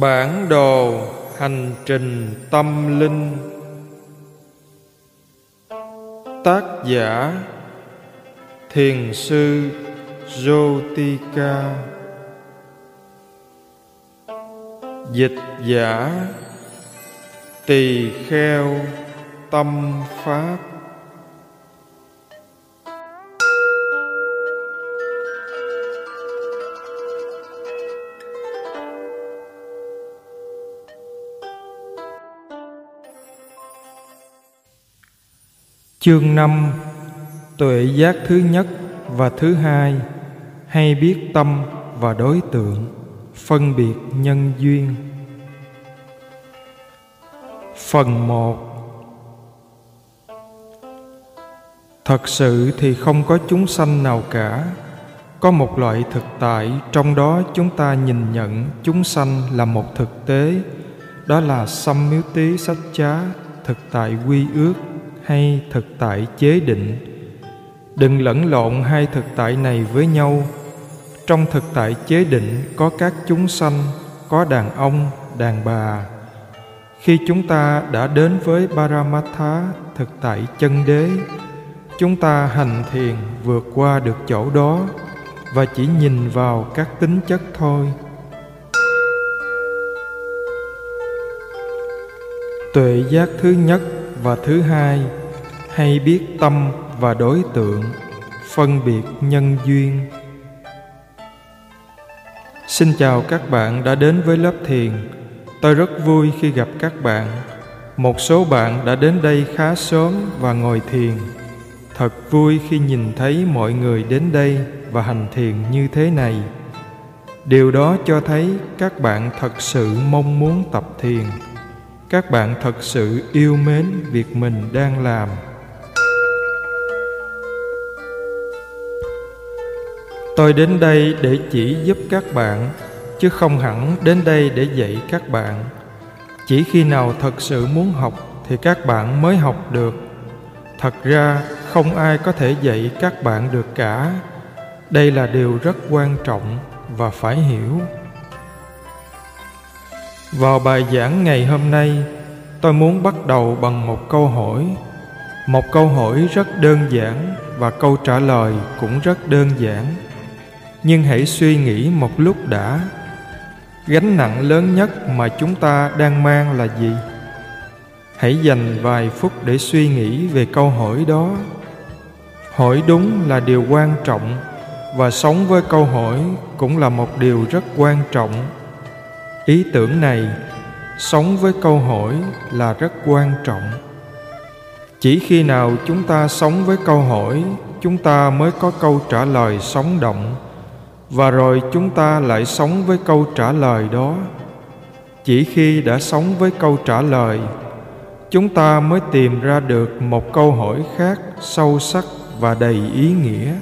Bản đồ hành trình tâm linh. Tác giả Thiền sư Jotika Dịch giả Tỳ kheo tâm pháp. Chương 5 Tuệ giác thứ nhất và thứ hai, Hay biết tâm và đối tượng, Phân biệt nhân duyên. Phần 1 Thật sự thì không có chúng sanh nào cả. Có một loại thực tại Trong đó chúng ta nhìn nhận chúng sanh là một thực tế. Đó là xăm miếu tí sách chá, Thực tại quy ước hay thực tại chế định. Đừng lẫn lộn hai thực tại này với nhau. Trong thực tại chế định có các chúng sanh, có đàn ông, đàn bà. Khi chúng ta đã đến với paramattha thực tại chân đế, chúng ta hành thiền vượt qua được chỗ đó và chỉ nhìn vào các tính chất thôi. Tuệ giác thứ nhất và thứ hai, hay biết tâm và đối tượng, phân biệt nhân duyên. Xin chào các bạn đã đến với lớp thiền. Tôi rất vui khi gặp các bạn. Một số bạn đã đến đây khá sớm và ngồi thiền. Thật vui khi nhìn thấy mọi người đến đây và hành thiền như thế này. Điều đó cho thấy các bạn thật sự mong muốn tập thiền các bạn thật sự yêu mến việc mình đang làm. Tôi đến đây để chỉ giúp các bạn, chứ không hẳn đến đây để dạy các bạn. Chỉ khi nào thật sự muốn học thì các bạn mới học được. Thật ra, không ai có thể dạy các bạn được cả. Đây là điều rất quan trọng và phải hiểu vào bài giảng ngày hôm nay, tôi muốn bắt đầu bằng một câu hỏi. Một câu hỏi rất đơn giản và câu trả lời cũng rất đơn giản. Nhưng hãy suy nghĩ một lúc đã. Gánh nặng lớn nhất mà chúng ta đang mang là gì? Hãy dành vài phút để suy nghĩ về câu hỏi đó. Hỏi đúng là điều quan trọng và sống với câu hỏi cũng là một điều rất quan trọng ý tưởng này, sống với câu hỏi là rất quan trọng. Chỉ khi nào chúng ta sống với câu hỏi, chúng ta mới có câu trả lời sống động, và rồi chúng ta lại sống với câu trả lời đó. Chỉ khi đã sống với câu trả lời, chúng ta mới tìm ra được một câu hỏi khác sâu sắc và đầy ý nghĩa,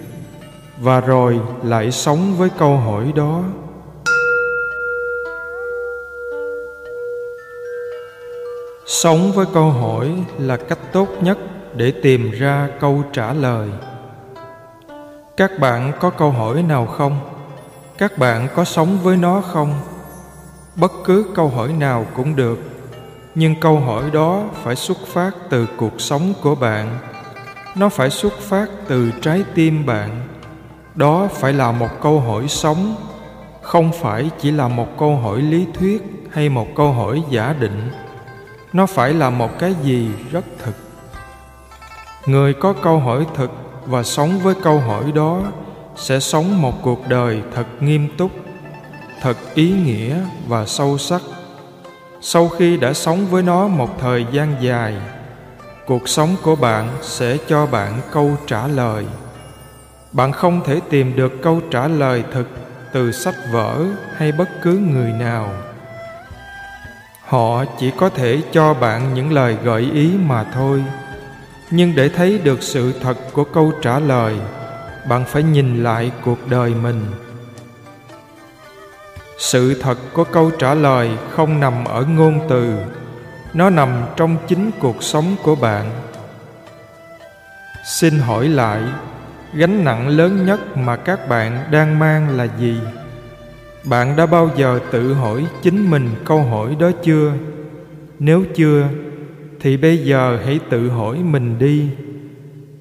và rồi lại sống với câu hỏi đó. Sống với câu hỏi là cách tốt nhất để tìm ra câu trả lời. Các bạn có câu hỏi nào không? Các bạn có sống với nó không? Bất cứ câu hỏi nào cũng được, nhưng câu hỏi đó phải xuất phát từ cuộc sống của bạn. Nó phải xuất phát từ trái tim bạn. Đó phải là một câu hỏi sống, không phải chỉ là một câu hỏi lý thuyết hay một câu hỏi giả định nó phải là một cái gì rất thực. Người có câu hỏi thực và sống với câu hỏi đó sẽ sống một cuộc đời thật nghiêm túc, thật ý nghĩa và sâu sắc. Sau khi đã sống với nó một thời gian dài, cuộc sống của bạn sẽ cho bạn câu trả lời. Bạn không thể tìm được câu trả lời thực từ sách vở hay bất cứ người nào họ chỉ có thể cho bạn những lời gợi ý mà thôi. Nhưng để thấy được sự thật của câu trả lời, bạn phải nhìn lại cuộc đời mình. Sự thật của câu trả lời không nằm ở ngôn từ, nó nằm trong chính cuộc sống của bạn. Xin hỏi lại, gánh nặng lớn nhất mà các bạn đang mang là gì? Bạn đã bao giờ tự hỏi chính mình câu hỏi đó chưa? Nếu chưa, thì bây giờ hãy tự hỏi mình đi.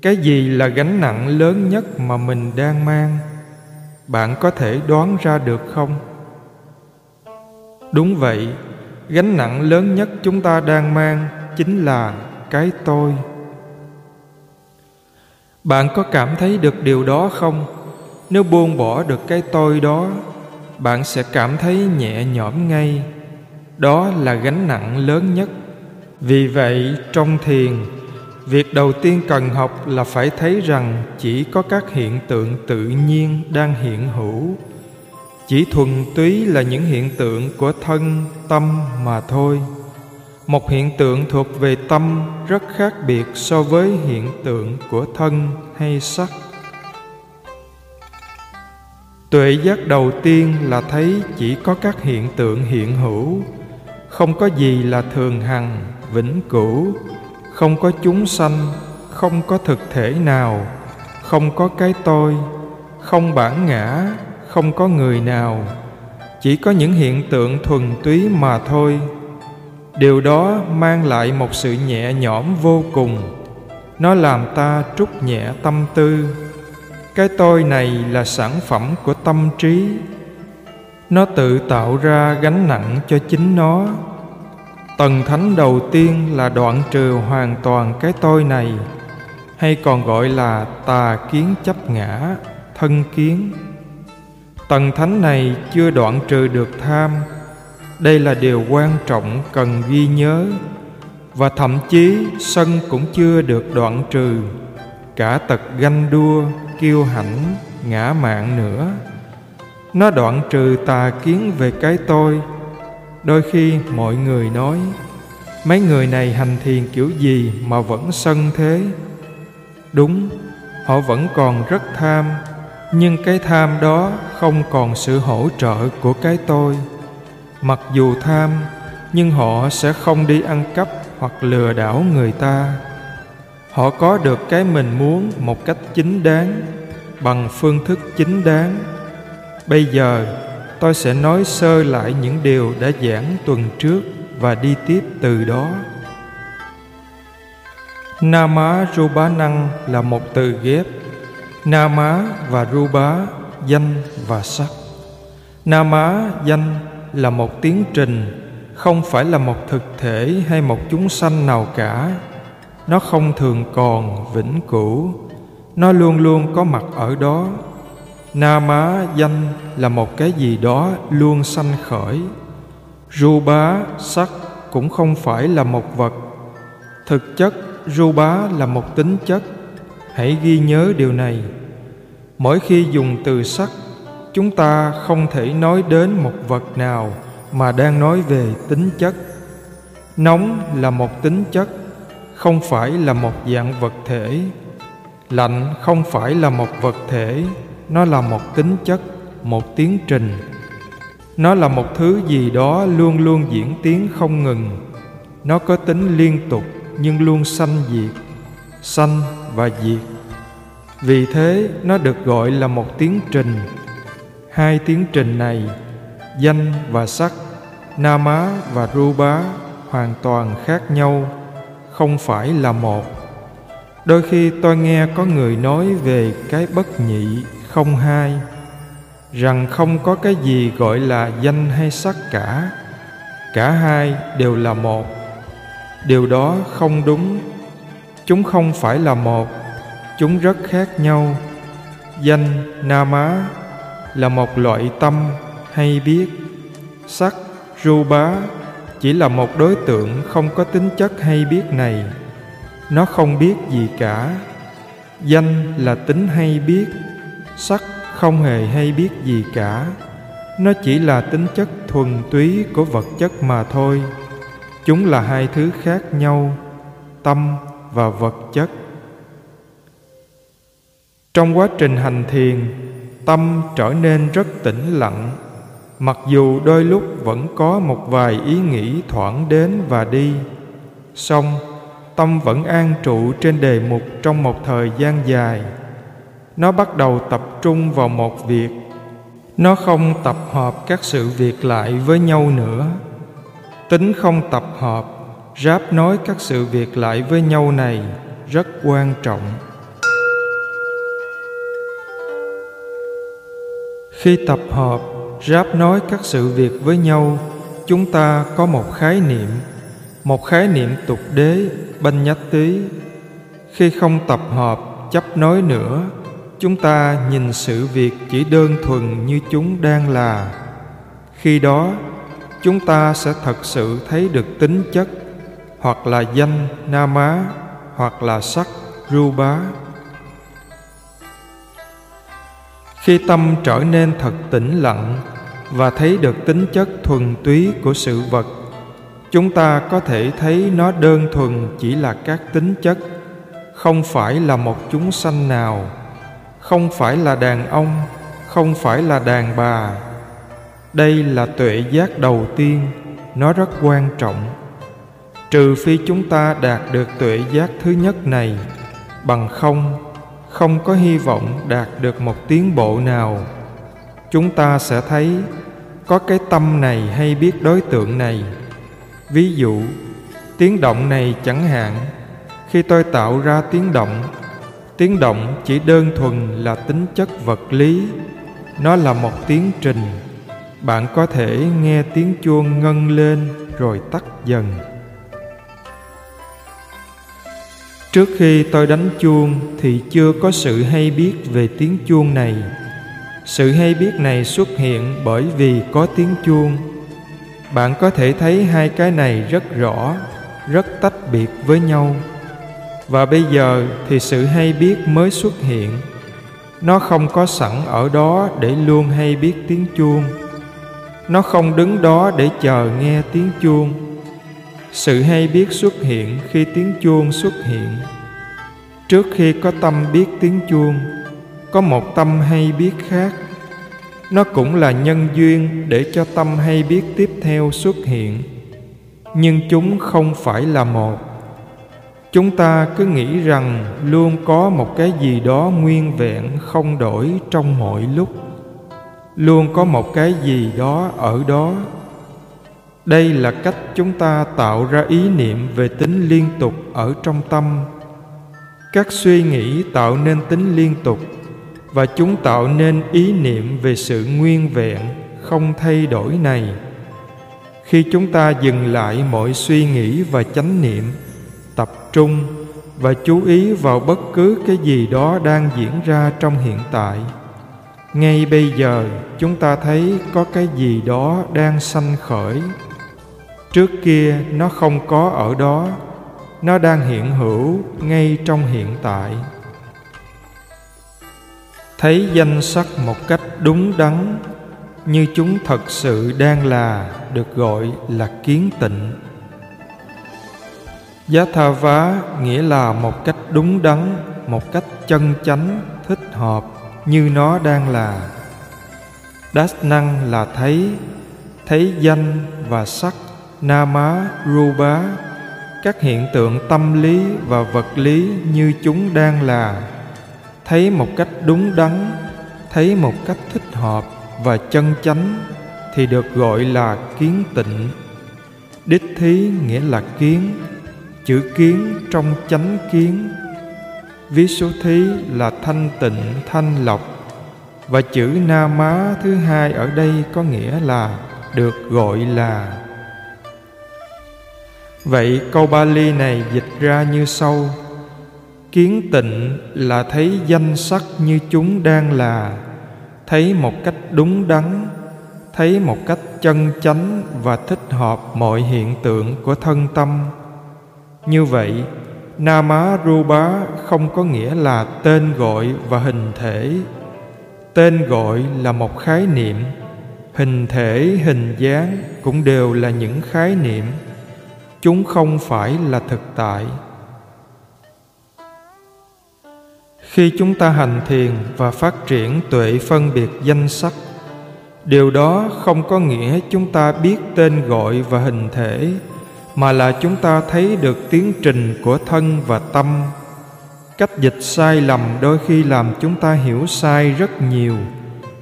Cái gì là gánh nặng lớn nhất mà mình đang mang? Bạn có thể đoán ra được không? Đúng vậy, gánh nặng lớn nhất chúng ta đang mang chính là cái tôi. Bạn có cảm thấy được điều đó không? Nếu buông bỏ được cái tôi đó bạn sẽ cảm thấy nhẹ nhõm ngay. Đó là gánh nặng lớn nhất. Vì vậy, trong thiền, việc đầu tiên cần học là phải thấy rằng chỉ có các hiện tượng tự nhiên đang hiện hữu. Chỉ thuần túy là những hiện tượng của thân, tâm mà thôi. Một hiện tượng thuộc về tâm rất khác biệt so với hiện tượng của thân hay sắc tuệ giác đầu tiên là thấy chỉ có các hiện tượng hiện hữu. Không có gì là thường hằng, vĩnh cửu. Không có chúng sanh, không có thực thể nào. Không có cái tôi, không bản ngã, không có người nào. Chỉ có những hiện tượng thuần túy mà thôi. Điều đó mang lại một sự nhẹ nhõm vô cùng. Nó làm ta trút nhẹ tâm tư cái tôi này là sản phẩm của tâm trí. Nó tự tạo ra gánh nặng cho chính nó. Tầng thánh đầu tiên là đoạn trừ hoàn toàn cái tôi này, hay còn gọi là tà kiến chấp ngã, thân kiến. Tầng thánh này chưa đoạn trừ được tham. Đây là điều quan trọng cần ghi nhớ. Và thậm chí sân cũng chưa được đoạn trừ. Cả tật ganh đua kiêu hãnh, ngã mạn nữa. Nó đoạn trừ tà kiến về cái tôi. Đôi khi mọi người nói, mấy người này hành thiền kiểu gì mà vẫn sân thế? Đúng, họ vẫn còn rất tham, nhưng cái tham đó không còn sự hỗ trợ của cái tôi. Mặc dù tham, nhưng họ sẽ không đi ăn cắp hoặc lừa đảo người ta họ có được cái mình muốn một cách chính đáng, bằng phương thức chính đáng. Bây giờ, tôi sẽ nói sơ lại những điều đã giảng tuần trước và đi tiếp từ đó. Nama ruba năng là một từ ghép. Nama và ruba, danh và sắc. Nama, danh là một tiến trình, không phải là một thực thể hay một chúng sanh nào cả nó không thường còn vĩnh cửu. Nó luôn luôn có mặt ở đó. Na má danh là một cái gì đó luôn sanh khởi. Ru bá sắc cũng không phải là một vật. Thực chất, ru bá là một tính chất. Hãy ghi nhớ điều này. Mỗi khi dùng từ sắc, chúng ta không thể nói đến một vật nào mà đang nói về tính chất. Nóng là một tính chất không phải là một dạng vật thể. Lạnh không phải là một vật thể, nó là một tính chất, một tiến trình. Nó là một thứ gì đó luôn luôn diễn tiến không ngừng. Nó có tính liên tục nhưng luôn sanh diệt, sanh và diệt. Vì thế, nó được gọi là một tiến trình. Hai tiến trình này, danh và sắc, nama và rupa hoàn toàn khác nhau không phải là một. Đôi khi tôi nghe có người nói về cái bất nhị không hai, rằng không có cái gì gọi là danh hay sắc cả. Cả hai đều là một. Điều đó không đúng. Chúng không phải là một. Chúng rất khác nhau. Danh nama là một loại tâm hay biết. Sắc rupa chỉ là một đối tượng không có tính chất hay biết này. Nó không biết gì cả. Danh là tính hay biết, sắc không hề hay biết gì cả. Nó chỉ là tính chất thuần túy của vật chất mà thôi. Chúng là hai thứ khác nhau, tâm và vật chất. Trong quá trình hành thiền, tâm trở nên rất tĩnh lặng mặc dù đôi lúc vẫn có một vài ý nghĩ thoảng đến và đi, song tâm vẫn an trụ trên đề mục trong một thời gian dài. Nó bắt đầu tập trung vào một việc. Nó không tập hợp các sự việc lại với nhau nữa. Tính không tập hợp, ráp nối các sự việc lại với nhau này rất quan trọng. Khi tập hợp ráp nói các sự việc với nhau, chúng ta có một khái niệm. Một khái niệm tục đế, banh nhách tí khi không tập hợp, chấp nói nữa, chúng ta nhìn sự việc chỉ đơn thuần như chúng đang là. Khi đó, chúng ta sẽ thật sự thấy được tính chất, hoặc là danh, na má, hoặc là sắc, ru bá. Khi tâm trở nên thật tĩnh lặng và thấy được tính chất thuần túy của sự vật. Chúng ta có thể thấy nó đơn thuần chỉ là các tính chất, không phải là một chúng sanh nào, không phải là đàn ông, không phải là đàn bà. Đây là tuệ giác đầu tiên, nó rất quan trọng. Trừ phi chúng ta đạt được tuệ giác thứ nhất này, bằng không không có hy vọng đạt được một tiến bộ nào. Chúng ta sẽ thấy có cái tâm này hay biết đối tượng này. Ví dụ, tiếng động này chẳng hạn, khi tôi tạo ra tiếng động tiếng động chỉ đơn thuần là tính chất vật lý, nó là một tiến trình. Bạn có thể nghe tiếng chuông ngân lên rồi tắt dần. Trước khi tôi đánh chuông thì chưa có sự hay biết về tiếng chuông này sự hay biết này xuất hiện bởi vì có tiếng chuông. Bạn có thể thấy hai cái này rất rõ, rất tách biệt với nhau. Và bây giờ thì sự hay biết mới xuất hiện. Nó không có sẵn ở đó để luôn hay biết tiếng chuông. Nó không đứng đó để chờ nghe tiếng chuông. Sự hay biết xuất hiện khi tiếng chuông xuất hiện. Trước khi có tâm biết tiếng chuông có một tâm hay biết khác. Nó cũng là nhân duyên để cho tâm hay biết tiếp theo xuất hiện. Nhưng chúng không phải là một. Chúng ta cứ nghĩ rằng luôn có một cái gì đó nguyên vẹn không đổi trong mọi lúc. Luôn có một cái gì đó ở đó. Đây là cách chúng ta tạo ra ý niệm về tính liên tục ở trong tâm. Các suy nghĩ tạo nên tính liên tục và chúng tạo nên ý niệm về sự nguyên vẹn, không thay đổi này. Khi chúng ta dừng lại mọi suy nghĩ và chánh niệm, tập trung và chú ý vào bất cứ cái gì đó đang diễn ra trong hiện tại, ngay bây giờ chúng ta thấy có cái gì đó đang sanh khởi. Trước kia nó không có ở đó, nó đang hiện hữu ngay trong hiện tại thấy danh sắc một cách đúng đắn, như chúng thật sự đang là, được gọi là kiến tịnh. Giá tha vá nghĩa là một cách đúng đắn, một cách chân chánh, thích hợp như nó đang là. Đát năng là thấy thấy danh và sắc, na má rupa các hiện tượng tâm lý và vật lý như chúng đang là thấy một cách đúng đắn, thấy một cách thích hợp và chân chánh thì được gọi là kiến tịnh. Đích thí nghĩa là kiến, chữ kiến trong chánh kiến. Ví số thí là thanh tịnh, thanh lọc. Và chữ na má thứ hai ở đây có nghĩa là được gọi là. Vậy câu bali này dịch ra như sau kiến tịnh là thấy danh sắc như chúng đang là, thấy một cách đúng đắn, thấy một cách chân chánh và thích hợp mọi hiện tượng của thân tâm. Như vậy nama rupa không có nghĩa là tên gọi và hình thể. Tên gọi là một khái niệm, hình thể, hình dáng cũng đều là những khái niệm. Chúng không phải là thực tại. Khi chúng ta hành thiền và phát triển tuệ phân biệt danh sắc, điều đó không có nghĩa chúng ta biết tên gọi và hình thể, mà là chúng ta thấy được tiến trình của thân và tâm. Cách dịch sai lầm đôi khi làm chúng ta hiểu sai rất nhiều,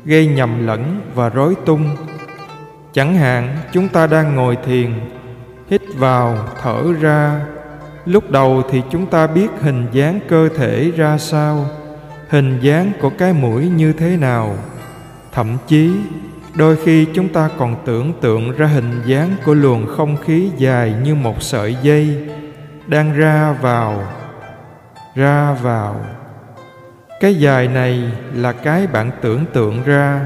gây nhầm lẫn và rối tung. Chẳng hạn, chúng ta đang ngồi thiền, hít vào, thở ra lúc đầu thì chúng ta biết hình dáng cơ thể ra sao, hình dáng của cái mũi như thế nào. Thậm chí, đôi khi chúng ta còn tưởng tượng ra hình dáng của luồng không khí dài như một sợi dây đang ra vào ra vào. Cái dài này là cái bạn tưởng tượng ra.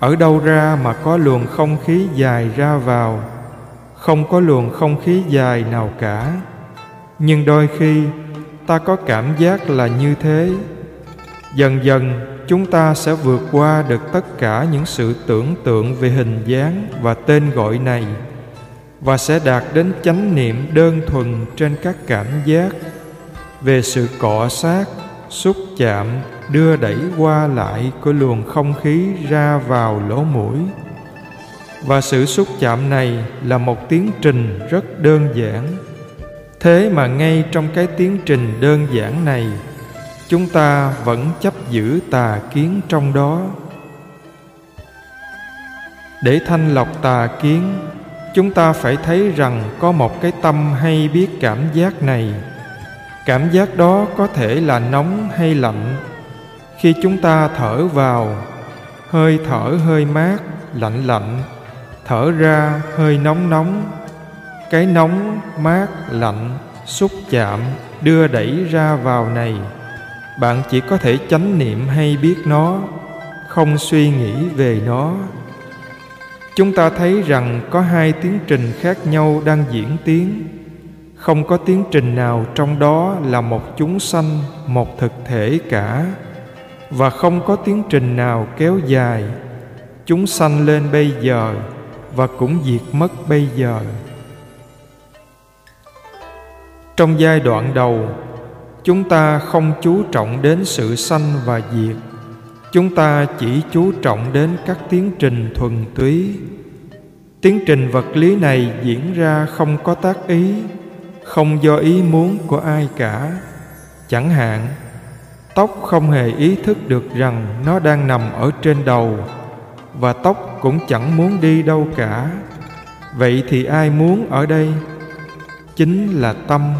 Ở đâu ra mà có luồng không khí dài ra vào? Không có luồng không khí dài nào cả nhưng đôi khi, ta có cảm giác là như thế. Dần dần, chúng ta sẽ vượt qua được tất cả những sự tưởng tượng về hình dáng và tên gọi này và sẽ đạt đến chánh niệm đơn thuần trên các cảm giác về sự cọ sát, xúc chạm, đưa đẩy qua lại của luồng không khí ra vào lỗ mũi. Và sự xúc chạm này là một tiến trình rất đơn giản thế mà ngay trong cái tiến trình đơn giản này, chúng ta vẫn chấp giữ tà kiến trong đó. Để thanh lọc tà kiến, chúng ta phải thấy rằng có một cái tâm hay biết cảm giác này. Cảm giác đó có thể là nóng hay lạnh. Khi chúng ta thở vào, hơi thở hơi mát, lạnh lạnh, thở ra hơi nóng nóng cái nóng mát lạnh xúc chạm đưa đẩy ra vào này. Bạn chỉ có thể chánh niệm hay biết nó, không suy nghĩ về nó. Chúng ta thấy rằng có hai tiến trình khác nhau đang diễn tiến. Không có tiến trình nào trong đó là một chúng sanh, một thực thể cả. Và không có tiến trình nào kéo dài. Chúng sanh lên bây giờ và cũng diệt mất bây giờ trong giai đoạn đầu, chúng ta không chú trọng đến sự sanh và diệt. Chúng ta chỉ chú trọng đến các tiến trình thuần túy. Tiến trình vật lý này diễn ra không có tác ý, không do ý muốn của ai cả. Chẳng hạn, tóc không hề ý thức được rằng nó đang nằm ở trên đầu, và tóc cũng chẳng muốn đi đâu cả. Vậy thì ai muốn ở đây? Chính là tâm.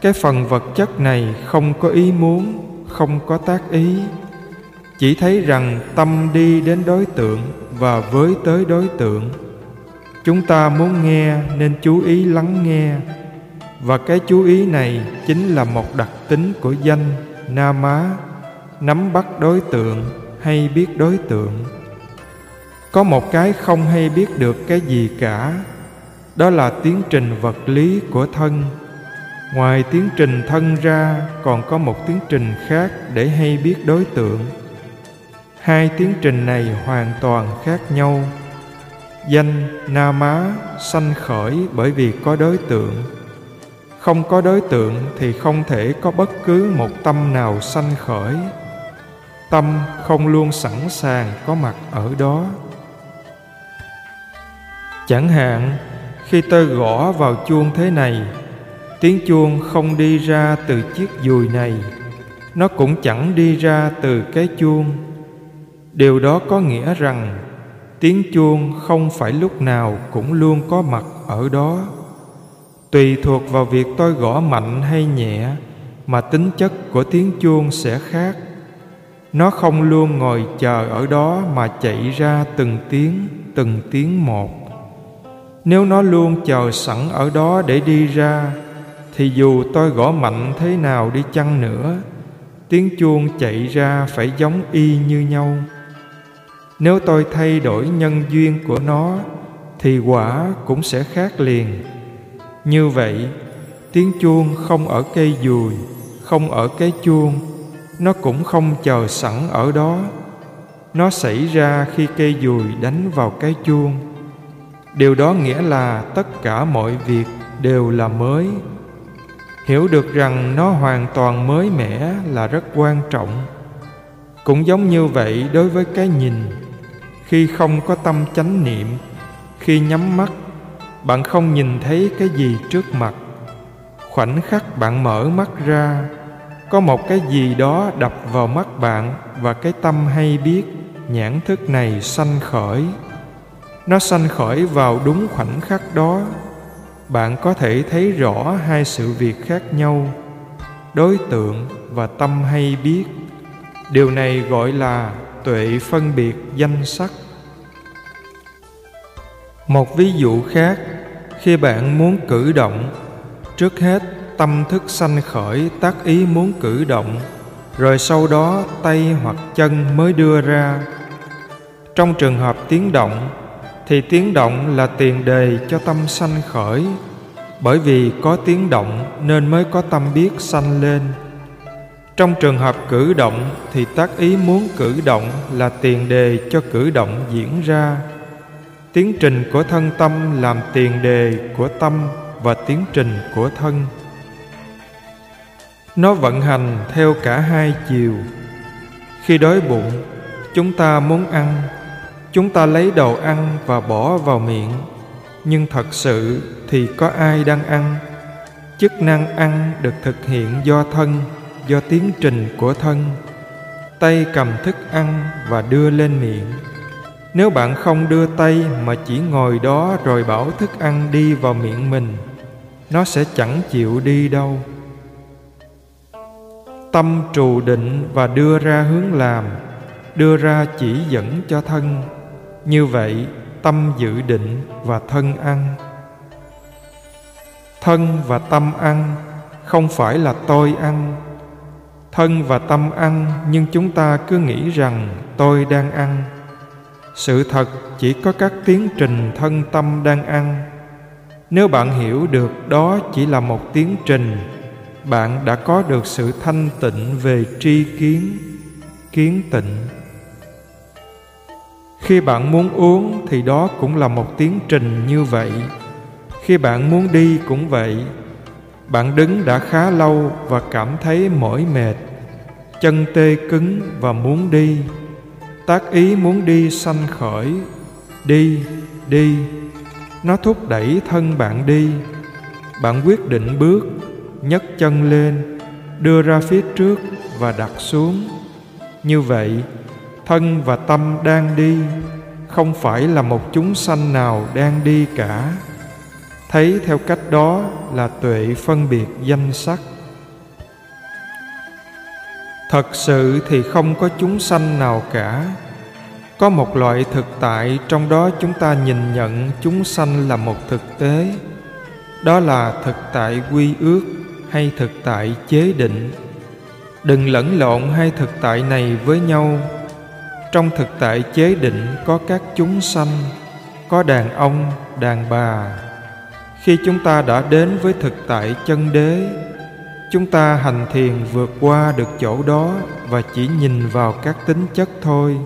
Cái phần vật chất này không có ý muốn, không có tác ý. Chỉ thấy rằng tâm đi đến đối tượng và với tới đối tượng. Chúng ta muốn nghe nên chú ý lắng nghe. Và cái chú ý này chính là một đặc tính của danh na má, nắm bắt đối tượng hay biết đối tượng. Có một cái không hay biết được cái gì cả đó là tiến trình vật lý của thân. Ngoài tiến trình thân ra, còn có một tiến trình khác để hay biết đối tượng. Hai tiến trình này hoàn toàn khác nhau. Danh na má sanh khởi bởi vì có đối tượng. Không có đối tượng thì không thể có bất cứ một tâm nào sanh khởi. Tâm không luôn sẵn sàng có mặt ở đó. Chẳng hạn khi tôi gõ vào chuông thế này, tiếng chuông không đi ra từ chiếc dùi này. Nó cũng chẳng đi ra từ cái chuông. Điều đó có nghĩa rằng tiếng chuông không phải lúc nào cũng luôn có mặt ở đó. Tùy thuộc vào việc tôi gõ mạnh hay nhẹ mà tính chất của tiếng chuông sẽ khác. Nó không luôn ngồi chờ ở đó mà chạy ra từng tiếng từng tiếng một nếu nó luôn chờ sẵn ở đó để đi ra, thì dù tôi gõ mạnh thế nào đi chăng nữa, tiếng chuông chạy ra phải giống y như nhau. Nếu tôi thay đổi nhân duyên của nó, thì quả cũng sẽ khác liền. Như vậy, tiếng chuông không ở cây dùi, không ở cái chuông, nó cũng không chờ sẵn ở đó. Nó xảy ra khi cây dùi đánh vào cái chuông điều đó nghĩa là tất cả mọi việc đều là mới. Hiểu được rằng nó hoàn toàn mới mẻ là rất quan trọng. Cũng giống như vậy đối với cái nhìn. Khi không có tâm chánh niệm, khi nhắm mắt, bạn không nhìn thấy cái gì trước mặt. Khoảnh khắc bạn mở mắt ra, có một cái gì đó đập vào mắt bạn và cái tâm hay biết nhãn thức này sanh khởi nó sanh khởi vào đúng khoảnh khắc đó. Bạn có thể thấy rõ hai sự việc khác nhau, đối tượng và tâm hay biết. Điều này gọi là tuệ phân biệt danh sắc. Một ví dụ khác, khi bạn muốn cử động, trước hết tâm thức sanh khởi tác ý muốn cử động, rồi sau đó tay hoặc chân mới đưa ra. Trong trường hợp tiếng động thì tiếng động là tiền đề cho tâm sanh khởi. Bởi vì có tiếng động nên mới có tâm biết sanh lên. Trong trường hợp cử động thì tác ý muốn cử động là tiền đề cho cử động diễn ra. Tiến trình của thân tâm làm tiền đề của tâm và tiến trình của thân. Nó vận hành theo cả hai chiều. Khi đói bụng, chúng ta muốn ăn chúng ta lấy đồ ăn và bỏ vào miệng. Nhưng thật sự thì có ai đang ăn? Chức năng ăn được thực hiện do thân, do tiến trình của thân. Tay cầm thức ăn và đưa lên miệng. Nếu bạn không đưa tay mà chỉ ngồi đó rồi bảo thức ăn đi vào miệng mình, nó sẽ chẳng chịu đi đâu. Tâm trù định và đưa ra hướng làm, đưa ra chỉ dẫn cho thân như vậy, tâm dự định và thân ăn. Thân và tâm ăn không phải là tôi ăn. Thân và tâm ăn, nhưng chúng ta cứ nghĩ rằng tôi đang ăn. Sự thật chỉ có các tiến trình thân tâm đang ăn. Nếu bạn hiểu được đó chỉ là một tiến trình, bạn đã có được sự thanh tịnh về tri kiến kiến tịnh khi bạn muốn uống thì đó cũng là một tiến trình như vậy. Khi bạn muốn đi cũng vậy. Bạn đứng đã khá lâu và cảm thấy mỏi mệt, chân tê cứng và muốn đi. Tác ý muốn đi sanh khởi, đi đi. Nó thúc đẩy thân bạn đi. Bạn quyết định bước, nhấc chân lên, đưa ra phía trước và đặt xuống. Như vậy thân và tâm đang đi, không phải là một chúng sanh nào đang đi cả. Thấy theo cách đó là tuệ phân biệt danh sắc. Thật sự thì không có chúng sanh nào cả. Có một loại thực tại trong đó chúng ta nhìn nhận chúng sanh là một thực tế. Đó là thực tại quy ước hay thực tại chế định. Đừng lẫn lộn hai thực tại này với nhau trong thực tại chế định có các chúng sanh, có đàn ông, đàn bà. Khi chúng ta đã đến với thực tại chân đế, chúng ta hành thiền vượt qua được chỗ đó và chỉ nhìn vào các tính chất thôi.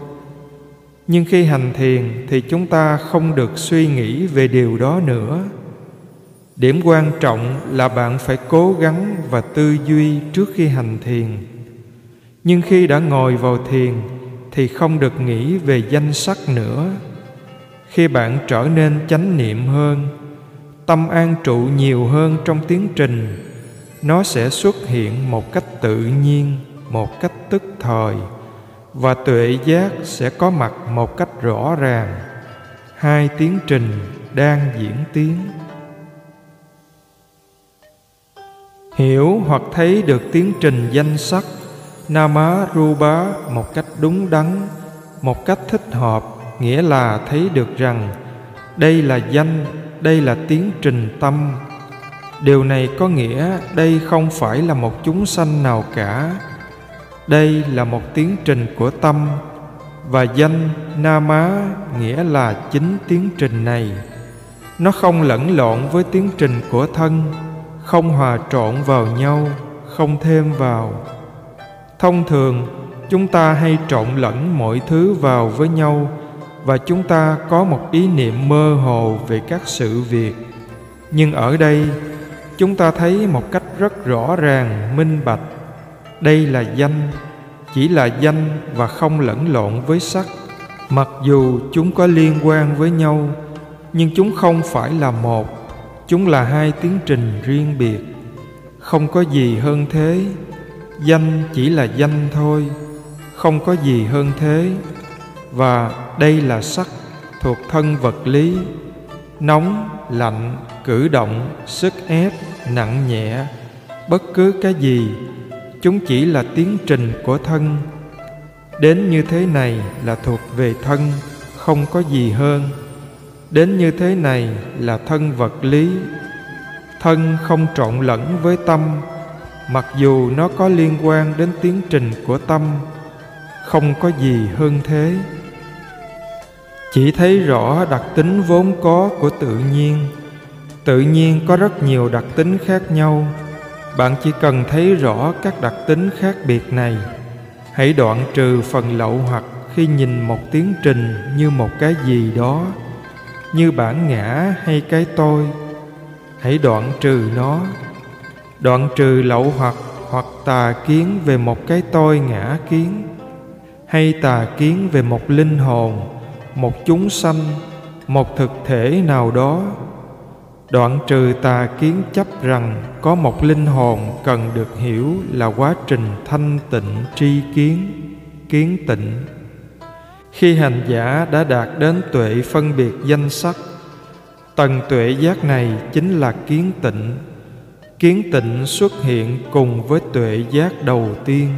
Nhưng khi hành thiền thì chúng ta không được suy nghĩ về điều đó nữa. Điểm quan trọng là bạn phải cố gắng và tư duy trước khi hành thiền. Nhưng khi đã ngồi vào thiền thì không được nghĩ về danh sắc nữa. Khi bạn trở nên chánh niệm hơn, tâm an trụ nhiều hơn trong tiến trình, nó sẽ xuất hiện một cách tự nhiên, một cách tức thời, và tuệ giác sẽ có mặt một cách rõ ràng. Hai tiến trình đang diễn tiến. Hiểu hoặc thấy được tiến trình danh sắc nama rupa một cách đúng đắn, một cách thích hợp, nghĩa là thấy được rằng đây là danh, đây là tiến trình tâm. Điều này có nghĩa đây không phải là một chúng sanh nào cả. Đây là một tiến trình của tâm, và danh nama nghĩa là chính tiến trình này. Nó không lẫn lộn với tiến trình của thân, không hòa trộn vào nhau, không thêm vào thông thường, chúng ta hay trộn lẫn mọi thứ vào với nhau và chúng ta có một ý niệm mơ hồ về các sự việc. Nhưng ở đây, chúng ta thấy một cách rất rõ ràng, minh bạch. Đây là danh, chỉ là danh và không lẫn lộn với sắc. Mặc dù chúng có liên quan với nhau, nhưng chúng không phải là một, chúng là hai tiến trình riêng biệt. Không có gì hơn thế danh chỉ là danh thôi, không có gì hơn thế. Và đây là sắc thuộc thân vật lý, nóng, lạnh, cử động, sức ép, nặng nhẹ. Bất cứ cái gì, chúng chỉ là tiến trình của thân. Đến như thế này là thuộc về thân, không có gì hơn. Đến như thế này là thân vật lý. Thân không trộn lẫn với tâm mặc dù nó có liên quan đến tiến trình của tâm, không có gì hơn thế. Chỉ thấy rõ đặc tính vốn có của tự nhiên. Tự nhiên có rất nhiều đặc tính khác nhau. Bạn chỉ cần thấy rõ các đặc tính khác biệt này. Hãy đoạn trừ phần lậu hoặc khi nhìn một tiến trình như một cái gì đó. Như bản ngã hay cái tôi, hãy đoạn trừ nó đoạn trừ lậu hoặc hoặc tà kiến về một cái tôi ngã kiến, hay tà kiến về một linh hồn, một chúng sanh, một thực thể nào đó. Đoạn trừ tà kiến chấp rằng có một linh hồn cần được hiểu là quá trình thanh tịnh tri kiến kiến tịnh. Khi hành giả đã đạt đến tuệ phân biệt danh sắc, tầng tuệ giác này chính là kiến tịnh kiến tịnh xuất hiện cùng với tuệ giác đầu tiên.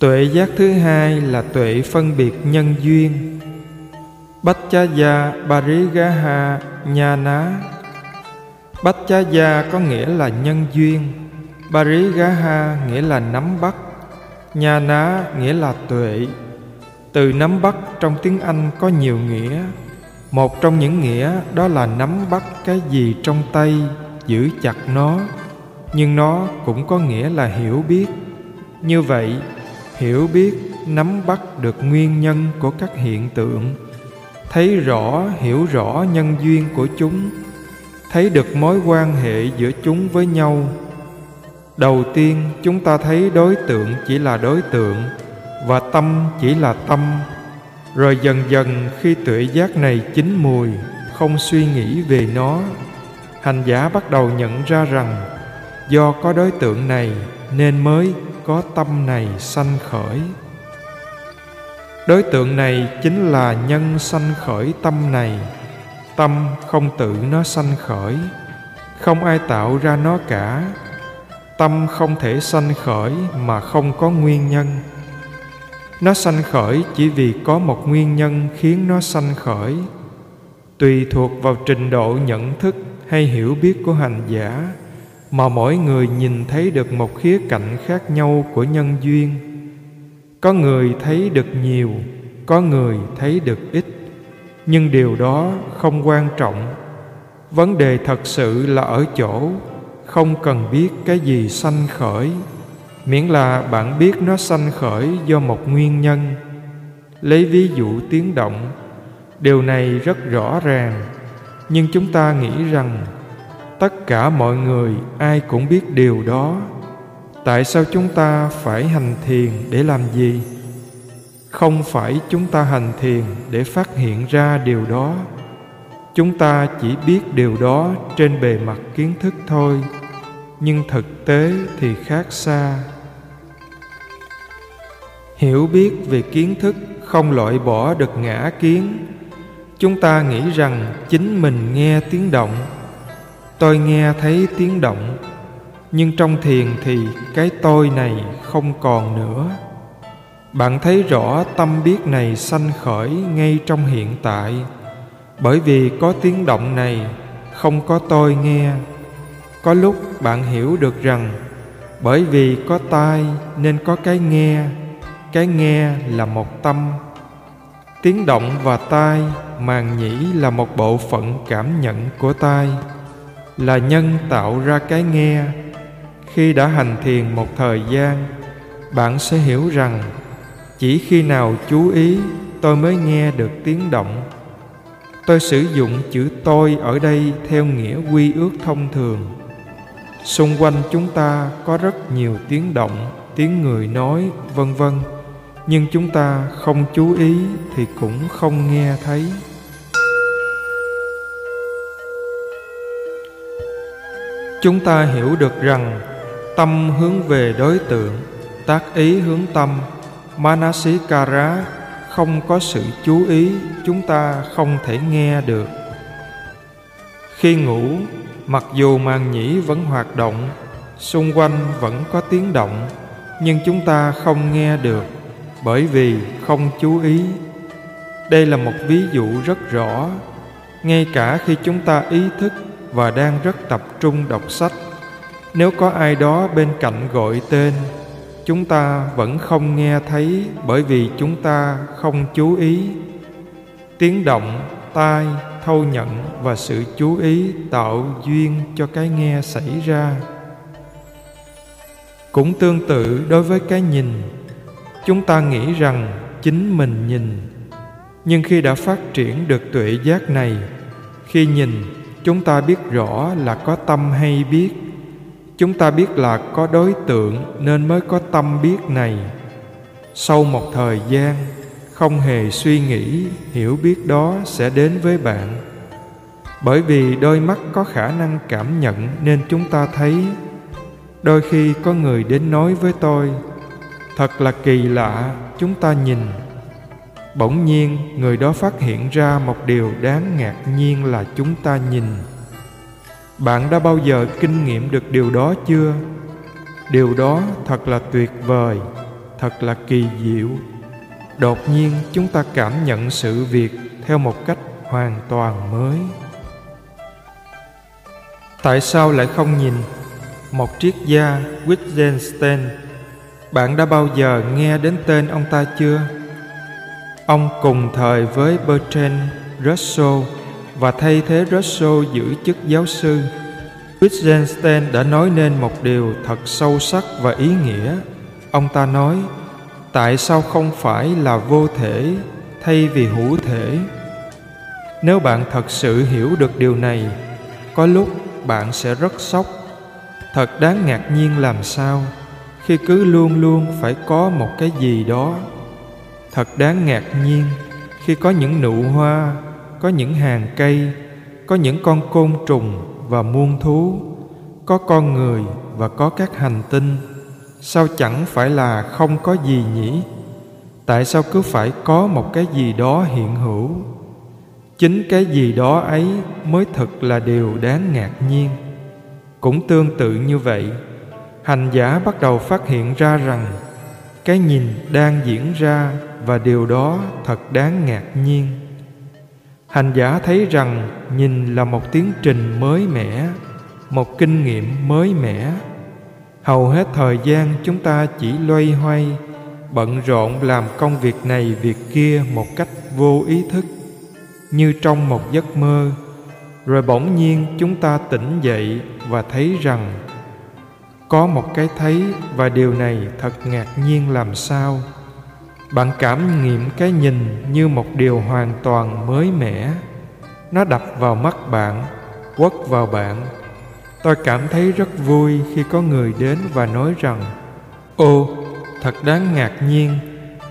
Tuệ giác thứ hai là tuệ phân biệt nhân duyên. Bách cha gia barigaha nha ná bách cha gia có nghĩa là nhân duyên. Barigaha nghĩa là nắm bắt. Nha ná nghĩa là tuệ. Từ nắm bắt trong tiếng anh có nhiều nghĩa một trong những nghĩa đó là nắm bắt cái gì trong tay, giữ chặt nó. Nhưng nó cũng có nghĩa là hiểu biết. Như vậy, hiểu biết, nắm bắt được nguyên nhân của các hiện tượng. Thấy rõ, hiểu rõ nhân duyên của chúng. Thấy được mối quan hệ giữa chúng với nhau. Đầu tiên, chúng ta thấy đối tượng chỉ là đối tượng và tâm chỉ là tâm rồi dần dần khi tuệ giác này chín mùi, không suy nghĩ về nó, hành giả bắt đầu nhận ra rằng do có đối tượng này nên mới có tâm này sanh khởi. Đối tượng này chính là nhân sanh khởi tâm này. Tâm không tự nó sanh khởi, không ai tạo ra nó cả. Tâm không thể sanh khởi mà không có nguyên nhân nó sanh khởi chỉ vì có một nguyên nhân khiến nó sanh khởi. Tùy thuộc vào trình độ nhận thức hay hiểu biết của hành giả, mà mỗi người nhìn thấy được một khía cạnh khác nhau của nhân duyên. Có người thấy được nhiều, có người thấy được ít. Nhưng điều đó không quan trọng. Vấn đề thật sự là ở chỗ không cần biết cái gì sanh khởi miễn là bạn biết nó sanh khởi do một nguyên nhân. Lấy ví dụ tiếng động, điều này rất rõ ràng. Nhưng chúng ta nghĩ rằng, tất cả mọi người ai cũng biết điều đó. Tại sao chúng ta phải hành thiền để làm gì? Không phải chúng ta hành thiền để phát hiện ra điều đó. Chúng ta chỉ biết điều đó trên bề mặt kiến thức thôi. Nhưng thực tế thì khác xa hiểu biết về kiến thức không loại bỏ được ngã kiến. Chúng ta nghĩ rằng chính mình nghe tiếng động. Tôi nghe thấy tiếng động, nhưng trong thiền thì cái tôi này không còn nữa. Bạn thấy rõ tâm biết này sanh khởi ngay trong hiện tại. Bởi vì có tiếng động này, không có tôi nghe. Có lúc bạn hiểu được rằng bởi vì có tai nên có cái nghe cái nghe là một tâm. Tiếng động và tai màng nhĩ là một bộ phận cảm nhận của tai. Là nhân tạo ra cái nghe. Khi đã hành thiền một thời gian, bạn sẽ hiểu rằng chỉ khi nào chú ý, tôi mới nghe được tiếng động. Tôi sử dụng chữ tôi ở đây theo nghĩa quy ước thông thường. Xung quanh chúng ta có rất nhiều tiếng động, tiếng người nói, vân vân nhưng chúng ta không chú ý thì cũng không nghe thấy. Chúng ta hiểu được rằng tâm hướng về đối tượng, tác ý hướng tâm, manasikara không có sự chú ý, chúng ta không thể nghe được. Khi ngủ, mặc dù màng nhĩ vẫn hoạt động, xung quanh vẫn có tiếng động, nhưng chúng ta không nghe được bởi vì không chú ý. Đây là một ví dụ rất rõ. Ngay cả khi chúng ta ý thức và đang rất tập trung đọc sách, nếu có ai đó bên cạnh gọi tên, chúng ta vẫn không nghe thấy bởi vì chúng ta không chú ý. Tiếng động, tai, thâu nhận và sự chú ý tạo duyên cho cái nghe xảy ra. Cũng tương tự đối với cái nhìn chúng ta nghĩ rằng chính mình nhìn. Nhưng khi đã phát triển được tuệ giác này, khi nhìn, chúng ta biết rõ là có tâm hay biết. Chúng ta biết là có đối tượng nên mới có tâm biết này. Sau một thời gian, không hề suy nghĩ, hiểu biết đó sẽ đến với bạn. Bởi vì đôi mắt có khả năng cảm nhận nên chúng ta thấy. Đôi khi có người đến nói với tôi thật là kỳ lạ, chúng ta nhìn. Bỗng nhiên, người đó phát hiện ra một điều đáng ngạc nhiên là chúng ta nhìn. Bạn đã bao giờ kinh nghiệm được điều đó chưa? Điều đó thật là tuyệt vời, thật là kỳ diệu. Đột nhiên, chúng ta cảm nhận sự việc theo một cách hoàn toàn mới. Tại sao lại không nhìn? Một triết gia wittgenstein bạn đã bao giờ nghe đến tên ông ta chưa? Ông cùng thời với bertrand russell và thay thế russell giữ chức giáo sư. Wittgenstein đã nói nên một điều thật sâu sắc và ý nghĩa. Ông ta nói, tại sao không phải là vô thể thay vì hữu thể? Nếu bạn thật sự hiểu được điều này, có lúc bạn sẽ rất sốc. Thật đáng ngạc nhiên làm sao? Khi cứ luôn luôn phải có một cái gì đó. Thật đáng ngạc nhiên, khi có những nụ hoa, có những hàng cây, có những con côn trùng và muôn thú, có con người và có các hành tinh, sao chẳng phải là không có gì nhỉ? Tại sao cứ phải có một cái gì đó hiện hữu? Chính cái gì đó ấy mới thực là điều đáng ngạc nhiên. Cũng tương tự như vậy hành giả bắt đầu phát hiện ra rằng cái nhìn đang diễn ra và điều đó thật đáng ngạc nhiên. Hành giả thấy rằng nhìn là một tiến trình mới mẻ, một kinh nghiệm mới mẻ. Hầu hết thời gian chúng ta chỉ loay hoay, bận rộn làm công việc này việc kia một cách vô ý thức. Như trong một giấc mơ, rồi bỗng nhiên chúng ta tỉnh dậy và thấy rằng có một cái thấy và điều này thật ngạc nhiên làm sao? Bạn cảm nghiệm cái nhìn như một điều hoàn toàn mới mẻ. Nó đập vào mắt bạn, quất vào bạn. Tôi cảm thấy rất vui khi có người đến và nói rằng ô thật đáng ngạc nhiên.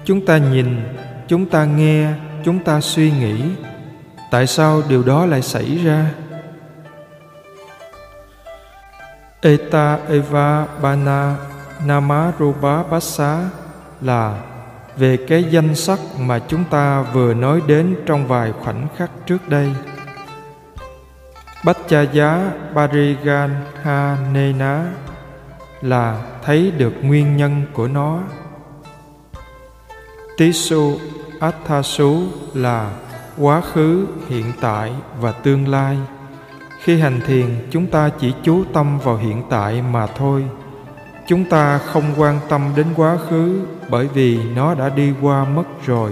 Chúng ta nhìn, chúng ta nghe, chúng ta suy nghĩ. Tại sao điều đó lại xảy ra? Eta eva bana namarupa bassa là về cái danh sắc mà chúng ta vừa nói đến trong vài khoảnh khắc trước đây Bách cha giá Pariganhanena là thấy được nguyên nhân của nó. Tisu Athasu là quá khứ, hiện tại và tương lai. Khi hành thiền, chúng ta chỉ chú tâm vào hiện tại mà thôi. Chúng ta không quan tâm đến quá khứ bởi vì nó đã đi qua mất rồi.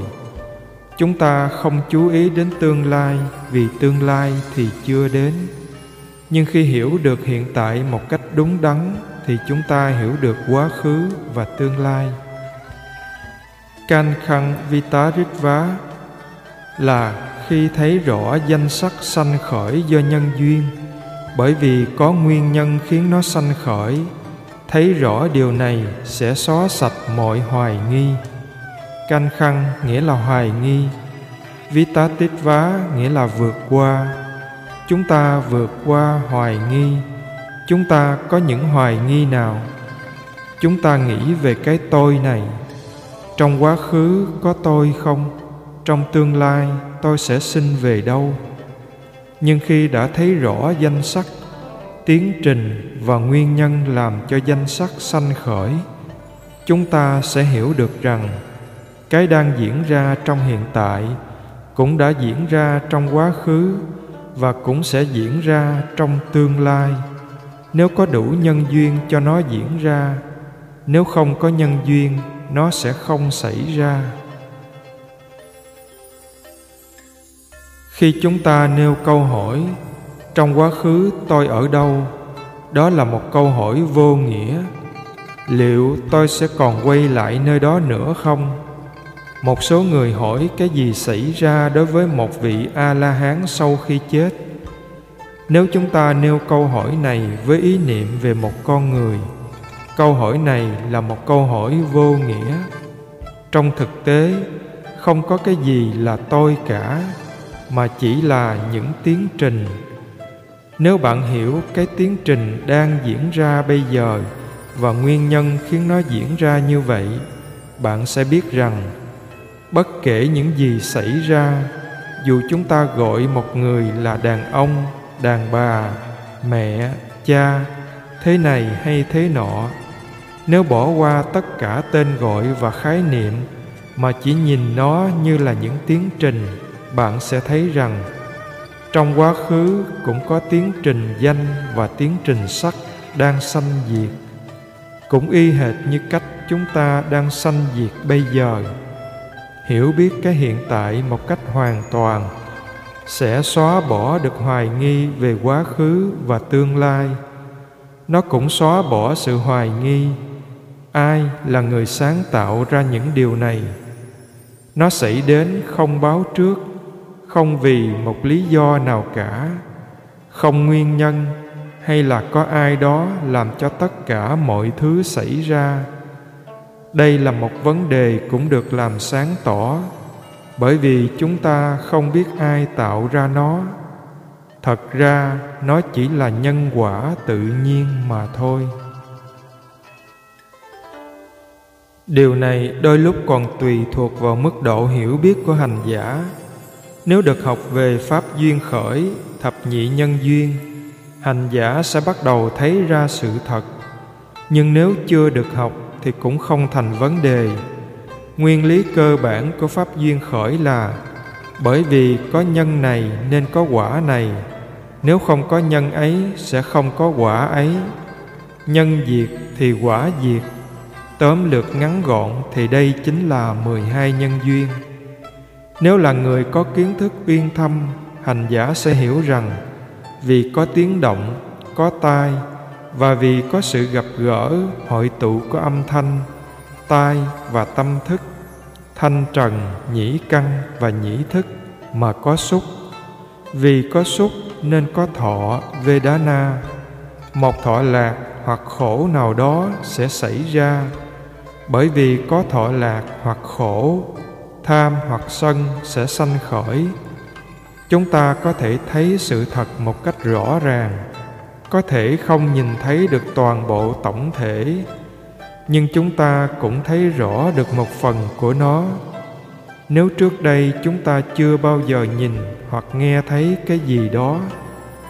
Chúng ta không chú ý đến tương lai vì tương lai thì chưa đến. Nhưng khi hiểu được hiện tại một cách đúng đắn thì chúng ta hiểu được quá khứ và tương lai. Can khăn vitaritva là khi thấy rõ danh sắc sanh khởi do nhân duyên. Bởi vì có nguyên nhân khiến nó sanh khởi, thấy rõ điều này sẽ xóa sạch mọi hoài nghi. Canh khăn nghĩa là hoài nghi vita tít vá nghĩa là vượt qua. Chúng ta vượt qua hoài nghi, chúng ta có những hoài nghi nào? Chúng ta nghĩ về cái tôi này, trong quá khứ có tôi không? Trong tương lai tôi sẽ sinh về đâu. Nhưng khi đã thấy rõ danh sắc, tiến trình và nguyên nhân làm cho danh sắc sanh khởi, chúng ta sẽ hiểu được rằng cái đang diễn ra trong hiện tại cũng đã diễn ra trong quá khứ và cũng sẽ diễn ra trong tương lai. Nếu có đủ nhân duyên cho nó diễn ra, nếu không có nhân duyên, nó sẽ không xảy ra. Khi chúng ta nêu câu hỏi, trong quá khứ tôi ở đâu, đó là một câu hỏi vô nghĩa. Liệu tôi sẽ còn quay lại nơi đó nữa không? Một số người hỏi cái gì xảy ra đối với một vị a la hán sau khi chết. Nếu chúng ta nêu câu hỏi này với ý niệm về một con người, câu hỏi này là một câu hỏi vô nghĩa. Trong thực tế, không có cái gì là tôi cả mà chỉ là những tiến trình. Nếu bạn hiểu cái tiến trình đang diễn ra bây giờ và nguyên nhân khiến nó diễn ra như vậy, bạn sẽ biết rằng bất kể những gì xảy ra, dù chúng ta gọi một người là đàn ông, đàn bà, mẹ, cha, thế này hay thế nọ, nếu bỏ qua tất cả tên gọi và khái niệm mà chỉ nhìn nó như là những tiến trình bạn sẽ thấy rằng trong quá khứ cũng có tiến trình danh và tiến trình sắc đang sanh diệt. Cũng y hệt như cách chúng ta đang sanh diệt bây giờ. Hiểu biết cái hiện tại một cách hoàn toàn sẽ xóa bỏ được hoài nghi về quá khứ và tương lai. Nó cũng xóa bỏ sự hoài nghi, ai là người sáng tạo ra những điều này. Nó xảy đến không báo trước không vì một lý do nào cả. Không nguyên nhân hay là có ai đó làm cho tất cả mọi thứ xảy ra. Đây là một vấn đề cũng được làm sáng tỏ, bởi vì chúng ta không biết ai tạo ra nó. Thật ra, nó chỉ là nhân quả tự nhiên mà thôi. Điều này đôi lúc còn tùy thuộc vào mức độ hiểu biết của hành giả nếu được học về pháp duyên khởi, thập nhị nhân duyên, hành giả sẽ bắt đầu thấy ra sự thật. Nhưng nếu chưa được học thì cũng không thành vấn đề. Nguyên lý cơ bản của pháp duyên khởi là, bởi vì có nhân này nên có quả này. Nếu không có nhân ấy, sẽ không có quả ấy. Nhân diệt thì quả diệt, tóm lược ngắn gọn thì đây chính là 12 nhân duyên nếu là người có kiến thức uyên thâm, hành giả sẽ hiểu rằng, vì có tiếng động, có tai, và vì có sự gặp gỡ, hội tụ của âm thanh, tai và tâm thức, thanh trần, nhĩ căn và nhĩ thức mà có xúc. Vì có xúc nên có thọ, vedana. Một thọ lạc hoặc khổ nào đó sẽ xảy ra. Bởi vì có thọ lạc hoặc khổ tham hoặc sân sẽ sanh khởi. Chúng ta có thể thấy sự thật một cách rõ ràng, có thể không nhìn thấy được toàn bộ tổng thể, nhưng chúng ta cũng thấy rõ được một phần của nó. Nếu trước đây chúng ta chưa bao giờ nhìn hoặc nghe thấy cái gì đó,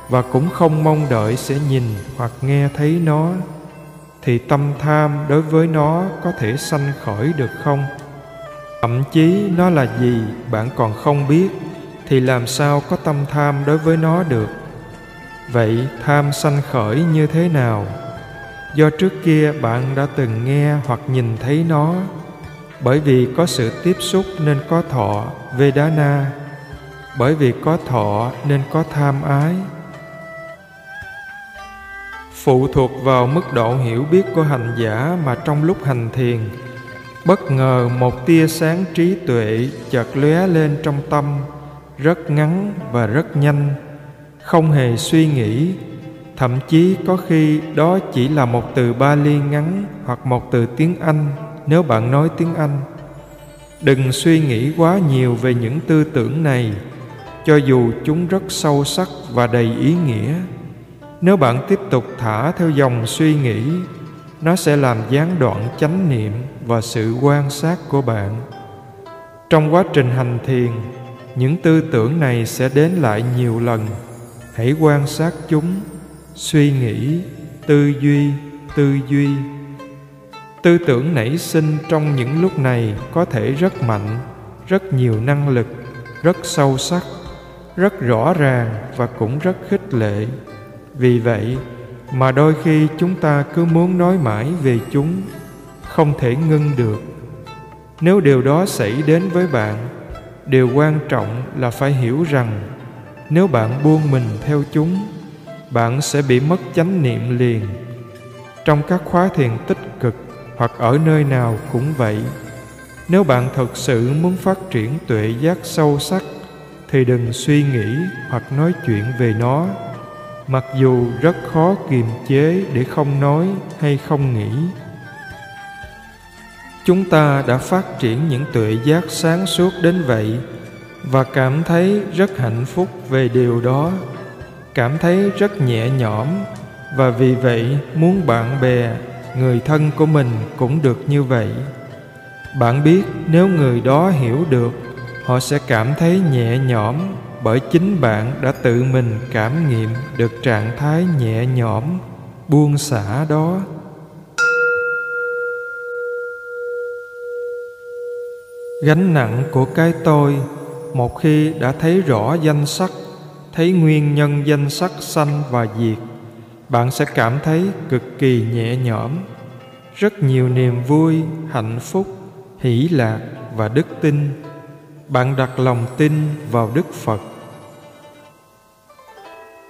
và cũng không mong đợi sẽ nhìn hoặc nghe thấy nó, thì tâm tham đối với nó có thể sanh khởi được không? Thậm chí nó là gì bạn còn không biết, thì làm sao có tâm tham đối với nó được? Vậy tham sanh khởi như thế nào? Do trước kia bạn đã từng nghe hoặc nhìn thấy nó. Bởi vì có sự tiếp xúc nên có thọ, vedana. Bởi vì có thọ nên có tham ái. Phụ thuộc vào mức độ hiểu biết của hành giả mà trong lúc hành thiền bất ngờ một tia sáng trí tuệ chợt lóe lên trong tâm rất ngắn và rất nhanh không hề suy nghĩ thậm chí có khi đó chỉ là một từ Bali ngắn hoặc một từ tiếng Anh nếu bạn nói tiếng Anh. Đừng suy nghĩ quá nhiều về những tư tưởng này, cho dù chúng rất sâu sắc và đầy ý nghĩa. Nếu bạn tiếp tục thả theo dòng suy nghĩ, nó sẽ làm gián đoạn chánh niệm và sự quan sát của bạn. Trong quá trình hành thiền, những tư tưởng này sẽ đến lại nhiều lần. Hãy quan sát chúng, suy nghĩ, tư duy tư duy. Tư tưởng nảy sinh trong những lúc này có thể rất mạnh, rất nhiều năng lực, rất sâu sắc, rất rõ ràng và cũng rất khích lệ. Vì vậy mà đôi khi chúng ta cứ muốn nói mãi về chúng, không thể ngưng được. Nếu điều đó xảy đến với bạn, điều quan trọng là phải hiểu rằng nếu bạn buông mình theo chúng, bạn sẽ bị mất chánh niệm liền. Trong các khóa thiền tích cực hoặc ở nơi nào cũng vậy, nếu bạn thực sự muốn phát triển tuệ giác sâu sắc, thì đừng suy nghĩ hoặc nói chuyện về nó mặc dù rất khó kiềm chế để không nói hay không nghĩ, chúng ta đã phát triển những tuệ giác sáng suốt đến vậy và cảm thấy rất hạnh phúc về điều đó, cảm thấy rất nhẹ nhõm và vì vậy muốn bạn bè, người thân của mình cũng được như vậy. Bạn biết nếu người đó hiểu được, họ sẽ cảm thấy nhẹ nhõm bởi chính bạn đã tự mình cảm nghiệm được trạng thái nhẹ nhõm, buông xả đó. Gánh nặng của cái tôi, một khi đã thấy rõ danh sắc, thấy nguyên nhân danh sắc sanh và diệt, bạn sẽ cảm thấy cực kỳ nhẹ nhõm. Rất nhiều niềm vui, hạnh phúc, hỷ lạc và đức tin. Bạn đặt lòng tin vào đức phật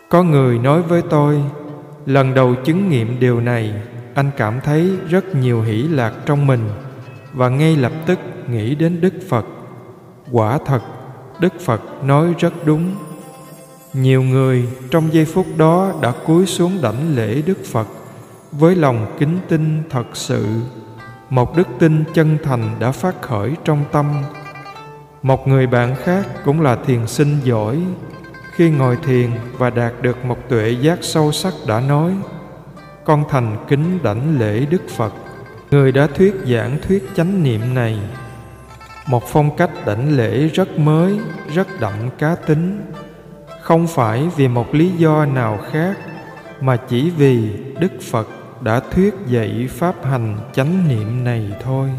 có người nói với tôi, lần đầu chứng nghiệm điều này, anh cảm thấy rất nhiều hỷ lạc trong mình, và ngay lập tức nghĩ đến đức phật. Quả thật, đức phật nói rất đúng. Nhiều người trong giây phút đó đã cúi xuống đảnh lễ đức phật với lòng kính tin thật sự. Một đức tin chân thành đã phát khởi trong tâm. Một người bạn khác cũng là thiền sinh giỏi khi ngồi thiền và đạt được một tuệ giác sâu sắc đã nói, con thành kính đảnh lễ đức phật. Người đã thuyết giảng thuyết chánh niệm này. Một phong cách đảnh lễ rất mới, rất đậm cá tính. Không phải vì một lý do nào khác, mà chỉ vì đức phật đã thuyết dạy pháp hành chánh niệm này thôi.